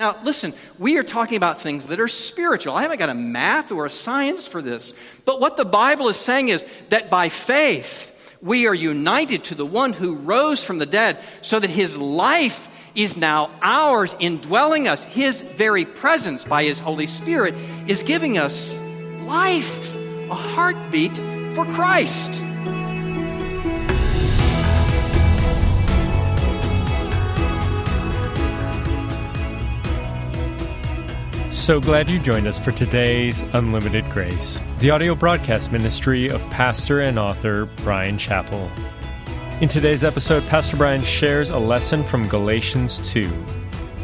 Now, listen, we are talking about things that are spiritual. I haven't got a math or a science for this. But what the Bible is saying is that by faith, we are united to the one who rose from the dead so that his life is now ours, indwelling us. His very presence by his Holy Spirit is giving us life, a heartbeat for Christ. So glad you joined us for today's Unlimited Grace, the audio broadcast ministry of pastor and author Bryan Chapell. In today's episode, Pastor Bryan shares a lesson from Galatians 2.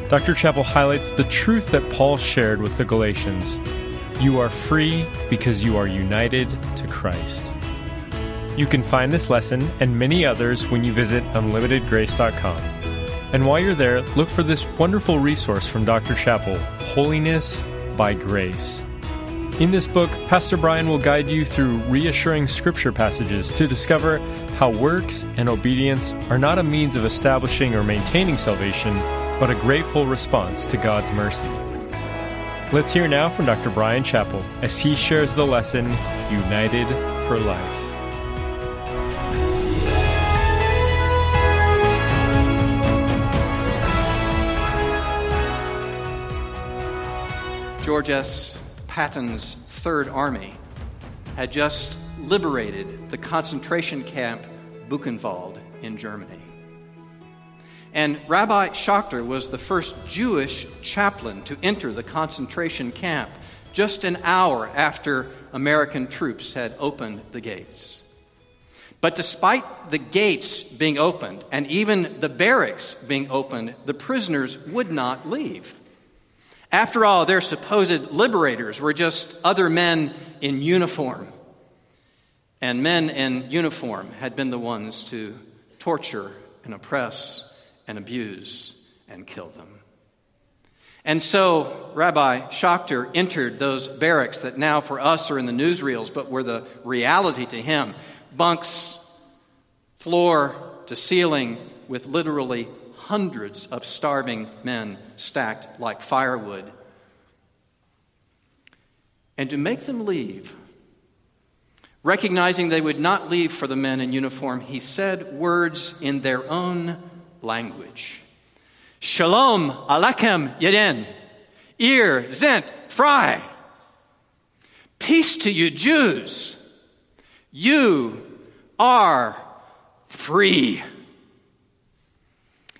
Dr. Chapell highlights the truth that Paul shared with the Galatians you are free because you are united to Christ. You can find this lesson and many others when you visit unlimitedgrace.com. And while you're there, look for this wonderful resource from Dr. Chapell Holiness by Grace. In this book, Pastor Bryan will guide you through reassuring scripture passages to discover how works and obedience are not a means of establishing or maintaining salvation, but a grateful response to God's mercy. Let's hear now from Dr. Bryan Chapell as he shares the lesson United for Life. George S. Patton's Third Army had just liberated the concentration camp Buchenwald in Germany. And Rabbi Schacter was the first Jewish chaplain to enter the concentration camp just an hour after American troops had opened the gates. But despite the gates being opened and even the barracks being opened, the prisoners would not leave. After all, their supposed liberators were just other men in uniform. And men in uniform had been the ones to torture and oppress and abuse and kill them. And so Rabbi Schacter entered those barracks that now for us are in the newsreels, but were the reality to him. Bunks, floor to ceiling, with literally hundreds of starving men stacked like firewood. And to make them leave, recognizing they would not leave for the men in uniform, he said words in their own language Shalom Aleichem Yedin, Ir Zent Fry. Peace to you, Jews. You are free.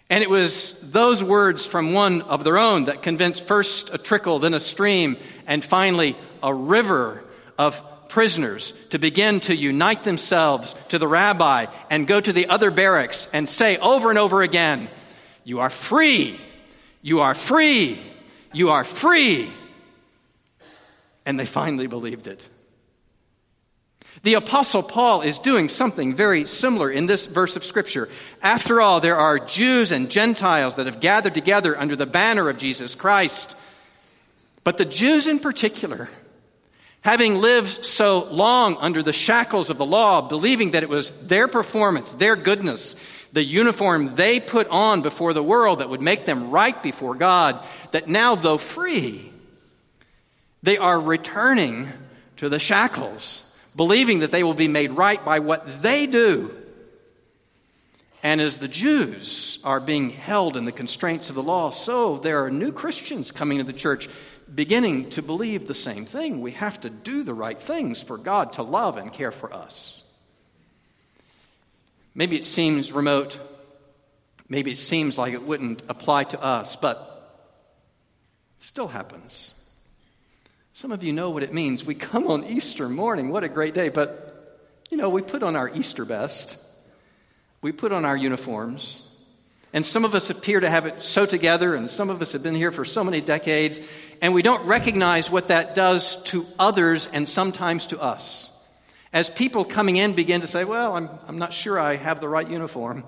And it was those words from one of their own that convinced first a trickle, then a stream, and finally a river of prisoners to begin to unite themselves to the rabbi and go to the other barracks and say over and over again, You are free! You are free! You are free! And they finally believed it. The Apostle Paul is doing something very similar in this verse of Scripture. After all, there are Jews and Gentiles that have gathered together under the banner of Jesus Christ. But the Jews in particular, having lived so long under the shackles of the law, believing that it was their performance, their goodness, the uniform they put on before the world that would make them right before God, that now, though free, they are returning to the shackles believing that they will be made right by what they do. And as the Jews are being held in the constraints of the law, so there are new Christians coming to the church beginning to believe the same thing. We have to do the right things for God to love and care for us. Maybe it seems remote. Maybe it seems like it wouldn't apply to us, but it still happens. Some of you know what it means. We come on Easter morning. What a great day. But, you know, we put on our Easter best, we put on our uniforms. And some of us appear to have it so together, and some of us have been here for so many decades, and we don't recognize what that does to others and sometimes to us. As people coming in begin to say, Well, I'm, I'm not sure I have the right uniform.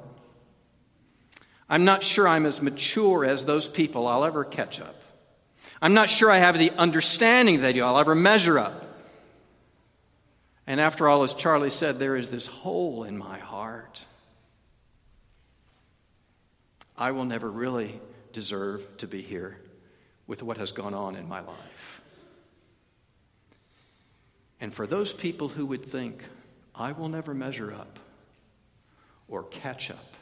I'm not sure I'm as mature as those people. I'll ever catch up. I'm not sure I have the understanding that I'll ever measure up. And after all, as Charlie said, there is this hole in my heart. I will never really deserve to be here with what has gone on in my life. And for those people who would think, I will never measure up or catch up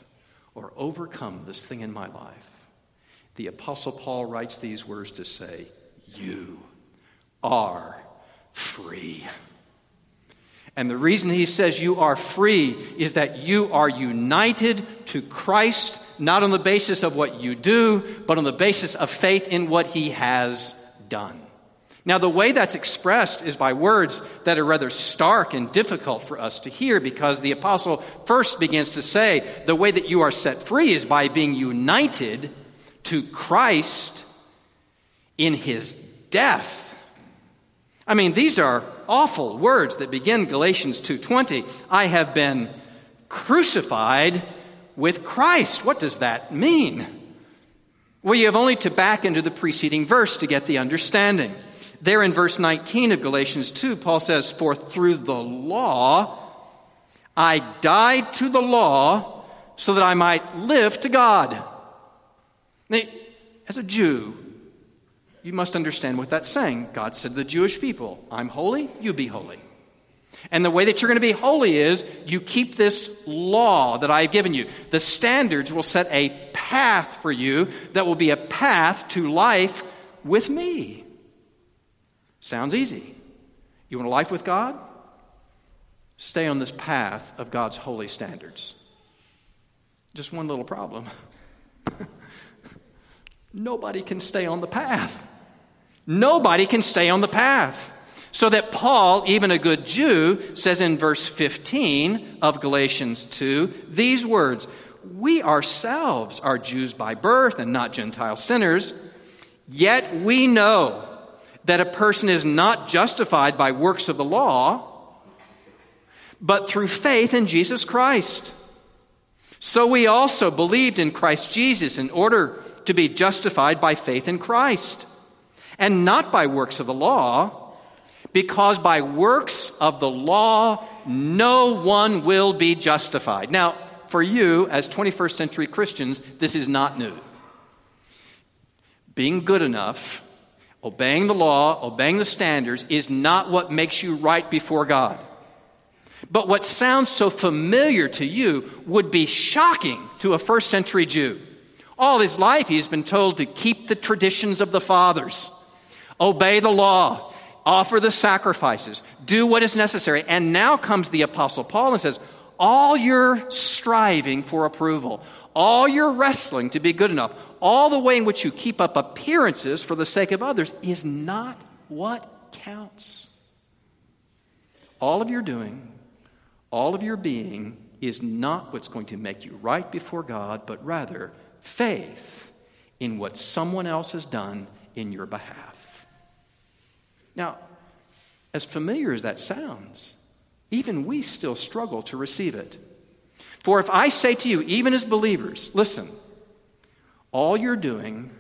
or overcome this thing in my life, the Apostle Paul writes these words to say, You are free. And the reason he says you are free is that you are united to Christ, not on the basis of what you do, but on the basis of faith in what he has done. Now, the way that's expressed is by words that are rather stark and difficult for us to hear because the apostle first begins to say the way that you are set free is by being united to Christ in his death. I mean, these are awful words that begin Galatians 2:20. I have been crucified with Christ. What does that mean? Well, you have only to back into the preceding verse to get the understanding. There in verse 19 of Galatians 2, Paul says, For through the law I died to the law so that I might live to God. Now, as a Jew, you must understand what that's saying. God said to the Jewish people, I'm holy, you be holy. And the way that you're going to be holy is you keep this law that I've given you. The standards will set a path for you that will be a path to life with me. Sounds easy. You want a life with God? Stay on this path of God's holy standards. Just one little problem. Nobody can stay on the path. Nobody can stay on the path. So that Paul, even a good Jew, says in verse 15 of Galatians 2 these words We ourselves are Jews by birth and not Gentile sinners, yet we know that a person is not justified by works of the law, but through faith in Jesus Christ. So we also believed in Christ Jesus in order to be justified by faith in Christ, and not by works of the law, because by works of the law no one will be justified. Now, for you, as 21st century Christians, this is not new. Being good enough, obeying the law, obeying the standards, is not what makes you right before God. But what sounds so familiar to you would be shocking to a first century Jew. All his life, he's been told to keep the traditions of the fathers, obey the law, offer the sacrifices, do what is necessary. And now comes the Apostle Paul and says, All your striving for approval, all your wrestling to be good enough, all the way in which you keep up appearances for the sake of others is not what counts. All of your doing, all of your being is not what's going to make you right before God, but rather faith in what someone else has done in your behalf. Now, as familiar as that sounds, even we still struggle to receive it. For if I say to you, even as believers, listen, all you're doing,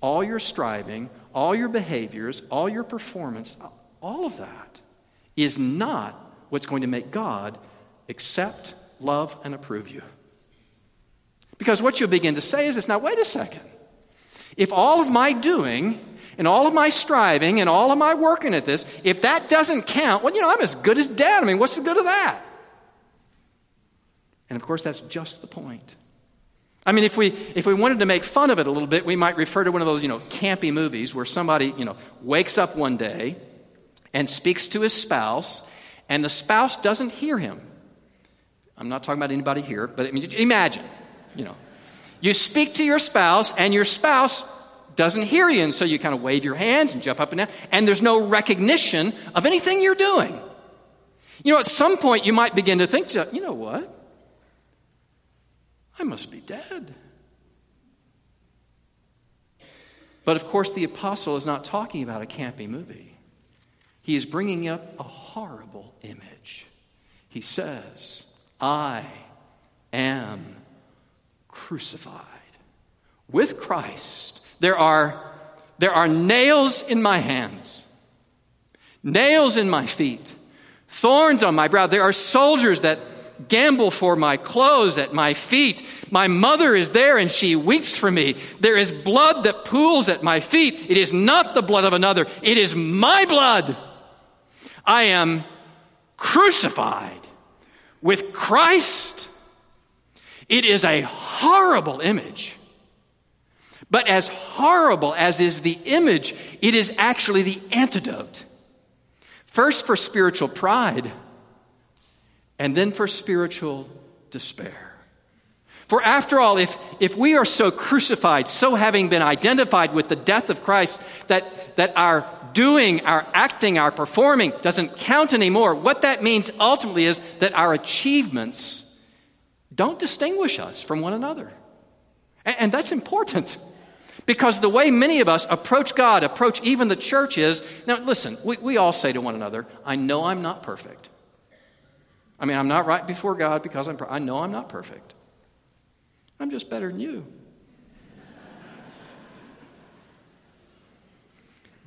all your striving, all your behaviors, all your performance, all of that is not what's going to make God accept, love, and approve you. Because what you'll begin to say is this now, wait a second. If all of my doing and all of my striving and all of my working at this, if that doesn't count, well, you know, I'm as good as dead. I mean, what's the good of that? And of course, that's just the point. I mean, if we, if we wanted to make fun of it a little bit, we might refer to one of those, you know, campy movies where somebody, you know, wakes up one day and speaks to his spouse, and the spouse doesn't hear him. I'm not talking about anybody here, but I mean, imagine you know. You speak to your spouse, and your spouse doesn't hear you, and so you kind of wave your hands and jump up and down, and there's no recognition of anything you're doing. You know, at some point you might begin to think, you know what? I must be dead. But of course, the apostle is not talking about a campy movie. He is bringing up a horrible image. He says, I am crucified with Christ. There are, there are nails in my hands, nails in my feet, thorns on my brow. There are soldiers that, gamble for my clothes at my feet. My mother is there and she weeps for me. There is blood that pools at my feet. It is not the blood of another, it is my blood. I am crucified with Christ. It is a horrible image. But as horrible as is the image, it is actually the antidote. First for spiritual pride, and then for spiritual despair. For after all, if, if we are so crucified, so having been identified with the death of Christ, that, that our doing, our acting, our performing doesn't count anymore, what that means ultimately is that our achievements don't distinguish us from one another. And, that's important. Because the way many of us approach God, approach even the church is now, listen, we, we all say to one another, I know I'm not perfect. I mean, I'm not right before God because I'm, I know I'm not perfect. I'm just better than you.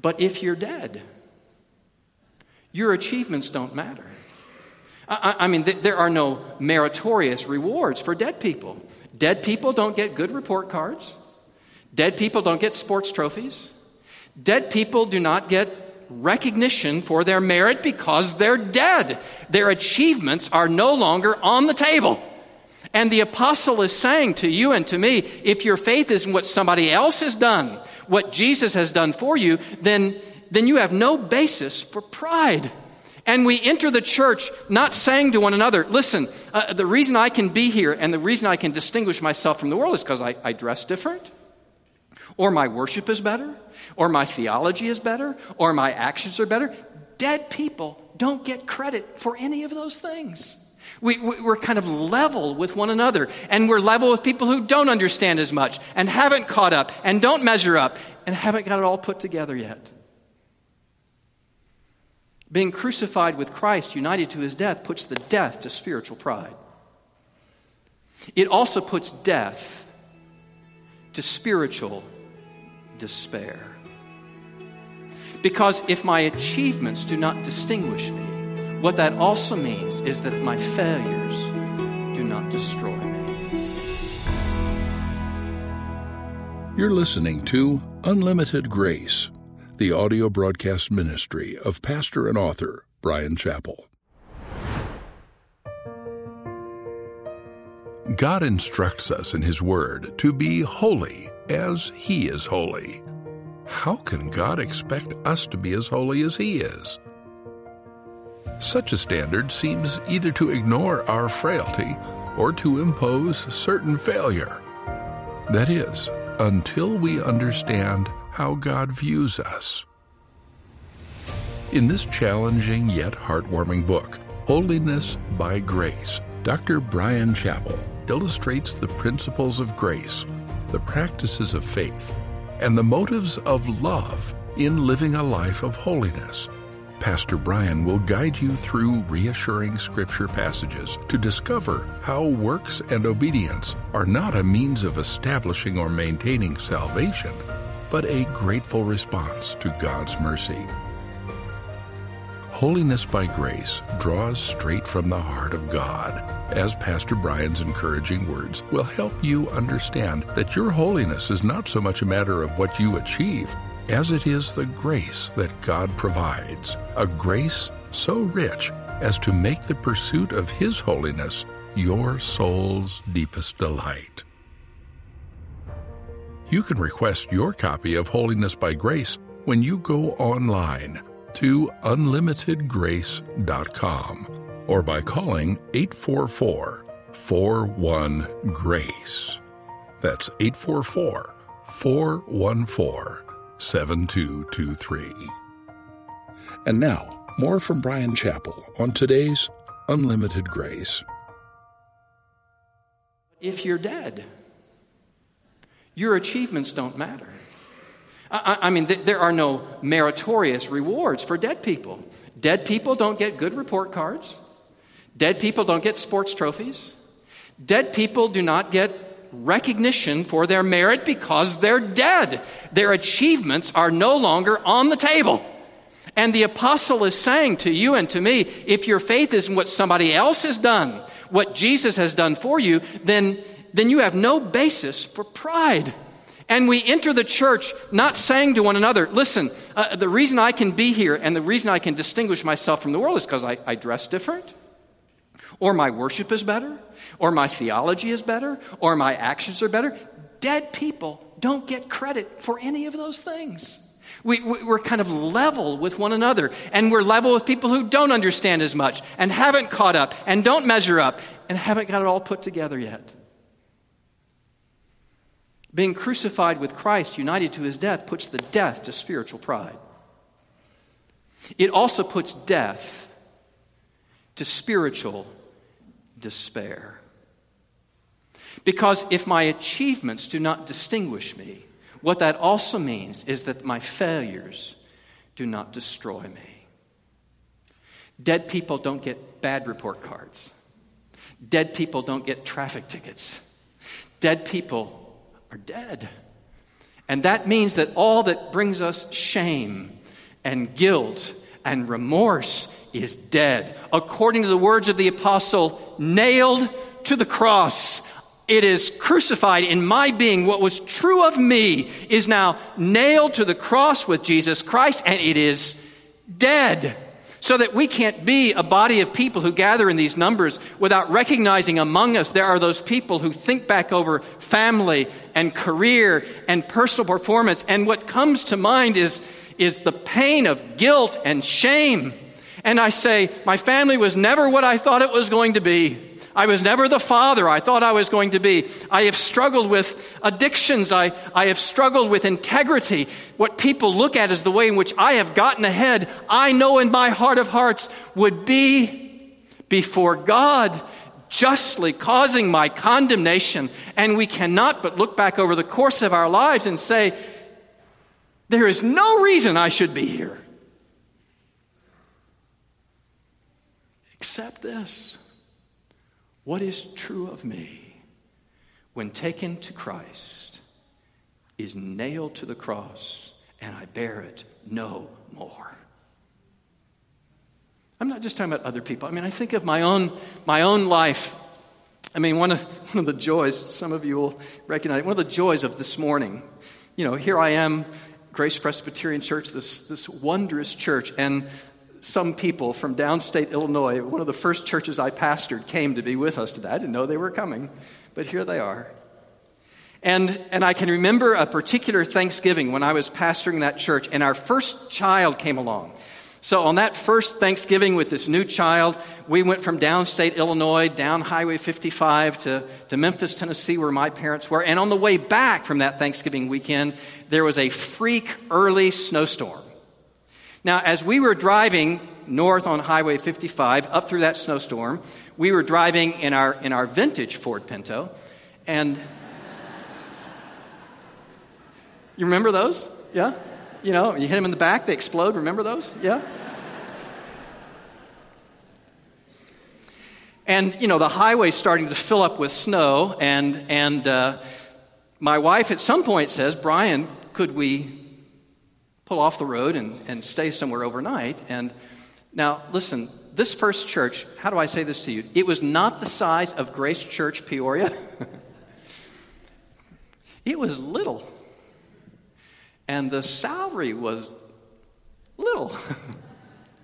but if you're dead, your achievements don't matter. I, I mean, th- there are no meritorious rewards for dead people. Dead people don't get good report cards. Dead people don't get sports trophies. Dead people do not get recognition for their merit because they're dead. Their achievements are no longer on the table. And the apostle is saying to you and to me if your faith is in what somebody else has done, what Jesus has done for you, then, then you have no basis for pride. And we enter the church not saying to one another, listen, uh, the reason I can be here and the reason I can distinguish myself from the world is because I, I dress different, or my worship is better, or my theology is better, or my actions are better. Dead people don't get credit for any of those things. We, we're kind of level with one another, and we're level with people who don't understand as much, and haven't caught up, and don't measure up, and haven't got it all put together yet. Being crucified with Christ, united to his death, puts the death to spiritual pride. It also puts death to spiritual despair. Because if my achievements do not distinguish me, what that also means is that my failures do not destroy me. You're listening to Unlimited Grace, the audio broadcast ministry of pastor and author Bryan Chapell. God instructs us in His Word to be holy as He is holy. How can God expect us to be as holy as He is? Such a standard seems either to ignore our frailty or to impose certain failure. That is, until we understand how God views us. In this challenging yet heartwarming book, Holiness by Grace, Dr. Bryan Chapell illustrates the principles of grace, the practices of faith, and the motives of love in living a life of holiness. Pastor Bryan will guide you through reassuring scripture passages to discover how works and obedience are not a means of establishing or maintaining salvation, but a grateful response to God's mercy. Holiness by Grace draws straight from the heart of God, as Pastor Bryan's encouraging words will help you understand that your holiness is not so much a matter of what you achieve as it is the grace that God provides, a grace so rich as to make the pursuit of His holiness your soul's deepest delight. You can request your copy of Holiness by Grace when you go online to unlimitedgrace.com or by calling 844 41 Grace. That's 844 414 7223. And now, more from Bryan Chapell on today's Unlimited Grace. If you're dead, your achievements don't matter. I, I mean, th- there are no meritorious rewards for dead people. Dead people don't get good report cards. Dead people don't get sports trophies. Dead people do not get recognition for their merit because they're dead. Their achievements are no longer on the table. And the apostle is saying to you and to me if your faith isn't what somebody else has done, what Jesus has done for you, then, then you have no basis for pride. And we enter the church not saying to one another, listen, uh, the reason I can be here and the reason I can distinguish myself from the world is because I, I dress different, or my worship is better, or my theology is better, or my actions are better. Dead people don't get credit for any of those things. We, we're kind of level with one another, and we're level with people who don't understand as much, and haven't caught up, and don't measure up, and haven't got it all put together yet. Being crucified with Christ, united to his death, puts the death to spiritual pride. It also puts death to spiritual despair. Because if my achievements do not distinguish me, what that also means is that my failures do not destroy me. Dead people don't get bad report cards. Dead people don't get traffic tickets. Dead people are dead. And that means that all that brings us shame and guilt and remorse is dead. According to the words of the apostle, nailed to the cross. It is crucified in my being. What was true of me is now nailed to the cross with Jesus Christ, and it is dead so that we can't be a body of people who gather in these numbers without recognizing among us there are those people who think back over family and career and personal performance. And what comes to mind is, is the pain of guilt and shame. And I say, my family was never what I thought it was going to be. I was never the father I thought I was going to be. I have struggled with addictions. I, I have struggled with integrity. What people look at as the way in which I have gotten ahead, I know in my heart of hearts would be before God justly causing my condemnation. And we cannot but look back over the course of our lives and say, there is no reason I should be here. Except this. What is true of me when taken to Christ is nailed to the cross and I bear it no more. I'm not just talking about other people. I mean, I think of my own, my own life. I mean, one of, one of the joys, some of you will recognize, one of the joys of this morning. You know, here I am, Grace Presbyterian Church, this, this wondrous church, and some people from downstate Illinois, one of the first churches I pastored, came to be with us today. I didn't know they were coming, but here they are. And, and I can remember a particular Thanksgiving when I was pastoring that church, and our first child came along. So on that first Thanksgiving with this new child, we went from downstate Illinois down Highway 55 to, to Memphis, Tennessee, where my parents were. And on the way back from that Thanksgiving weekend, there was a freak early snowstorm. Now, as we were driving north on Highway 55 up through that snowstorm, we were driving in our, in our vintage Ford Pinto, and you remember those? Yeah? You know, you hit them in the back, they explode. Remember those? Yeah? And, you know, the highway's starting to fill up with snow, and, and uh, my wife at some point says, Bryan, could we pull off the road and, and stay somewhere overnight. And now, listen, this first church, how do I say this to you? It was not the size of Grace Church Peoria, it was little. And the salary was little.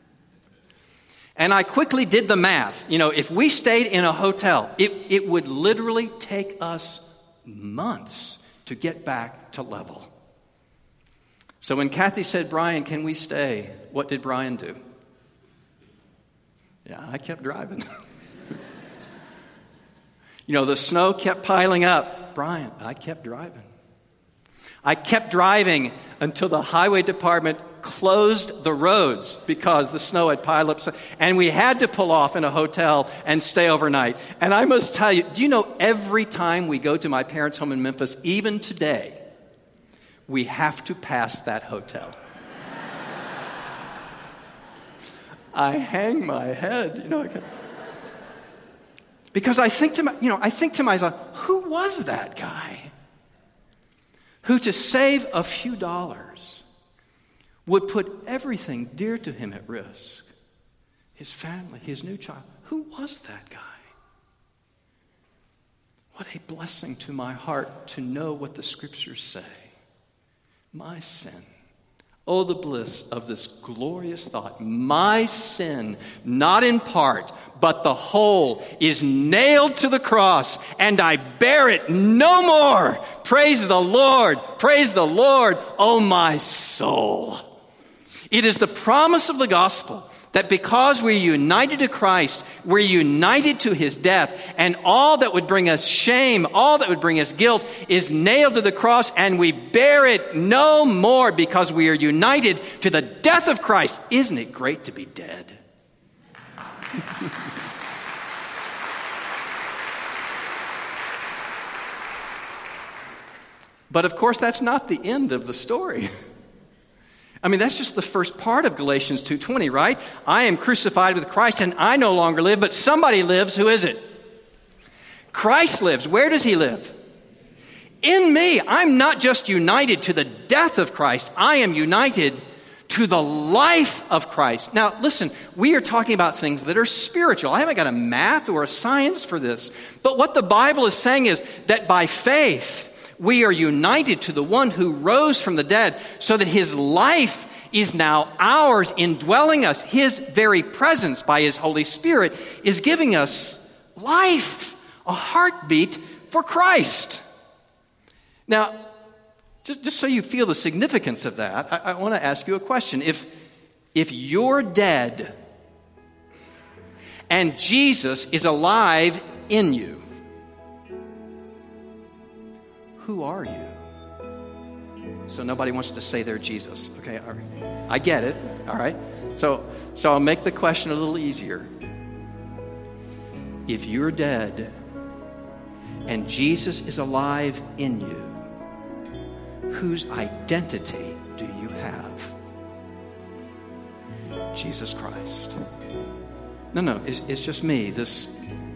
and I quickly did the math. You know, if we stayed in a hotel, it, it would literally take us months to get back to level. So when Kathy said, Bryan, can we stay? What did Bryan do? Yeah, I kept driving. you know, the snow kept piling up. Bryan, I kept driving. I kept driving until the highway department closed the roads because the snow had piled up. And we had to pull off in a hotel and stay overnight. And I must tell you, do you know every time we go to my parents' home in Memphis, even today, we have to pass that hotel. I hang my head, you know. Because I think to my, you know, I think to myself, who was that guy? Who to save a few dollars would put everything dear to him at risk his family, his new child. Who was that guy? What a blessing to my heart to know what the scriptures say. My sin. Oh, the bliss of this glorious thought. My sin, not in part, but the whole, is nailed to the cross, and I bear it no more. Praise the Lord. Praise the Lord, oh my soul. It is the promise of the gospel that because we're united to Christ, we're united to his death, and all that would bring us shame, all that would bring us guilt is nailed to the cross, and we bear it no more because we are united to the death of Christ. Isn't it great to be dead? but of course, that's not the end of the story. I mean, that's just the first part of Galatians 2:20, right? I am crucified with Christ and I no longer live, but somebody lives. Who is it? Christ lives. Where does he live? In me. I'm not just united to the death of Christ. I am united to the life of Christ. Now, listen, we are talking about things that are spiritual. I haven't got a math or a science for this. But what the Bible is saying is that by faith, we are united to the one who rose from the dead so that his life is now ours, indwelling us. His very presence by his Holy Spirit is giving us life, a heartbeat for Christ. Now, just, just so you feel the significance of that, I, I want to ask you a question. If, if you're dead and Jesus is alive in you, who are you? So nobody wants to say they're Jesus. Okay, all right. I get it. All right. So so I'll make the question a little easier. If you're dead and Jesus is alive in you, whose identity do you have? Jesus Christ. No, no, it's, it's just me, this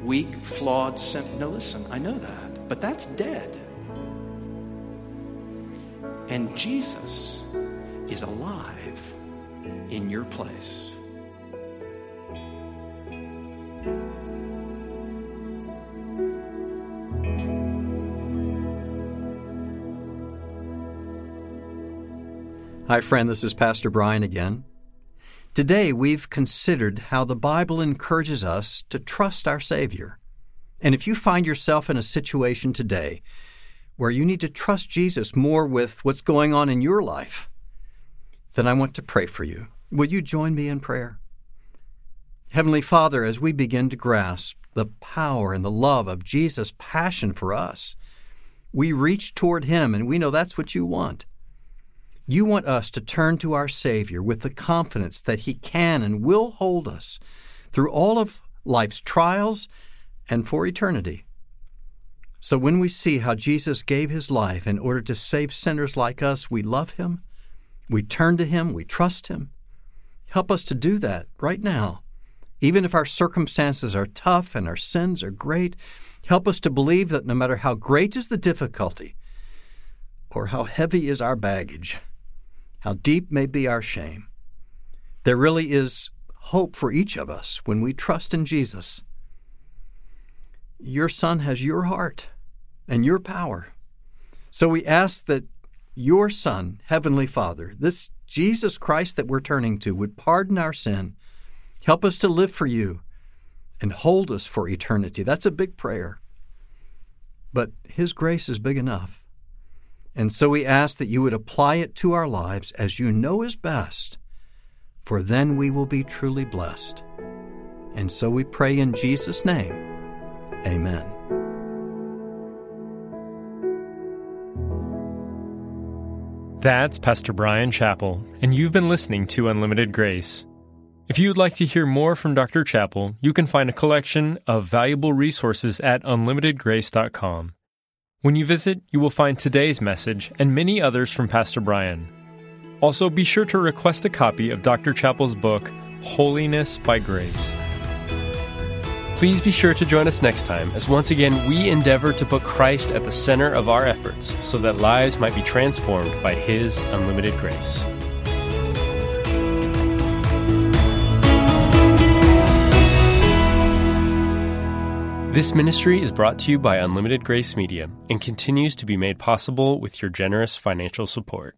weak, flawed, sin. No, listen, I know that, but that's dead. And Jesus is alive in your place. Hi, friend, this is Pastor Bryan again. Today we've considered how the Bible encourages us to trust our Savior. And if you find yourself in a situation today where you need to trust Jesus more with what's going on in your life, then I want to pray for you. Will you join me in prayer? Heavenly Father, as we begin to grasp the power and the love of Jesus' passion for us, we reach toward Him and we know that's what you want. You want us to turn to our Savior with the confidence that He can and will hold us through all of life's trials and for eternity. So when we see how Jesus gave his life in order to save sinners like us, we love him, we turn to him, we trust him. Help us to do that right now. Even if our circumstances are tough and our sins are great, help us to believe that no matter how great is the difficulty, or how heavy is our baggage, how deep may be our shame, there really is hope for each of us when we trust in Jesus your Son has your heart and your power. So we ask that your Son, Heavenly Father, this Jesus Christ that we're turning to, would pardon our sin, help us to live for you, and hold us for eternity. That's a big prayer. But His grace is big enough. And so we ask that you would apply it to our lives as you know is best, for then we will be truly blessed. And so we pray in Jesus' name. Amen. That's Pastor Bryan Chapell, and you've been listening to Unlimited Grace. If you'd like to hear more from Dr. Chapell, you can find a collection of valuable resources at unlimitedgrace.com. When you visit, you will find today's message and many others from Pastor Bryan. Also, be sure to request a copy of Dr. Chapell's book, Holiness by Grace. Please be sure to join us next time as once again we endeavor to put Christ at the center of our efforts so that lives might be transformed by His unlimited grace. This ministry is brought to you by Unlimited Grace Media and continues to be made possible with your generous financial support.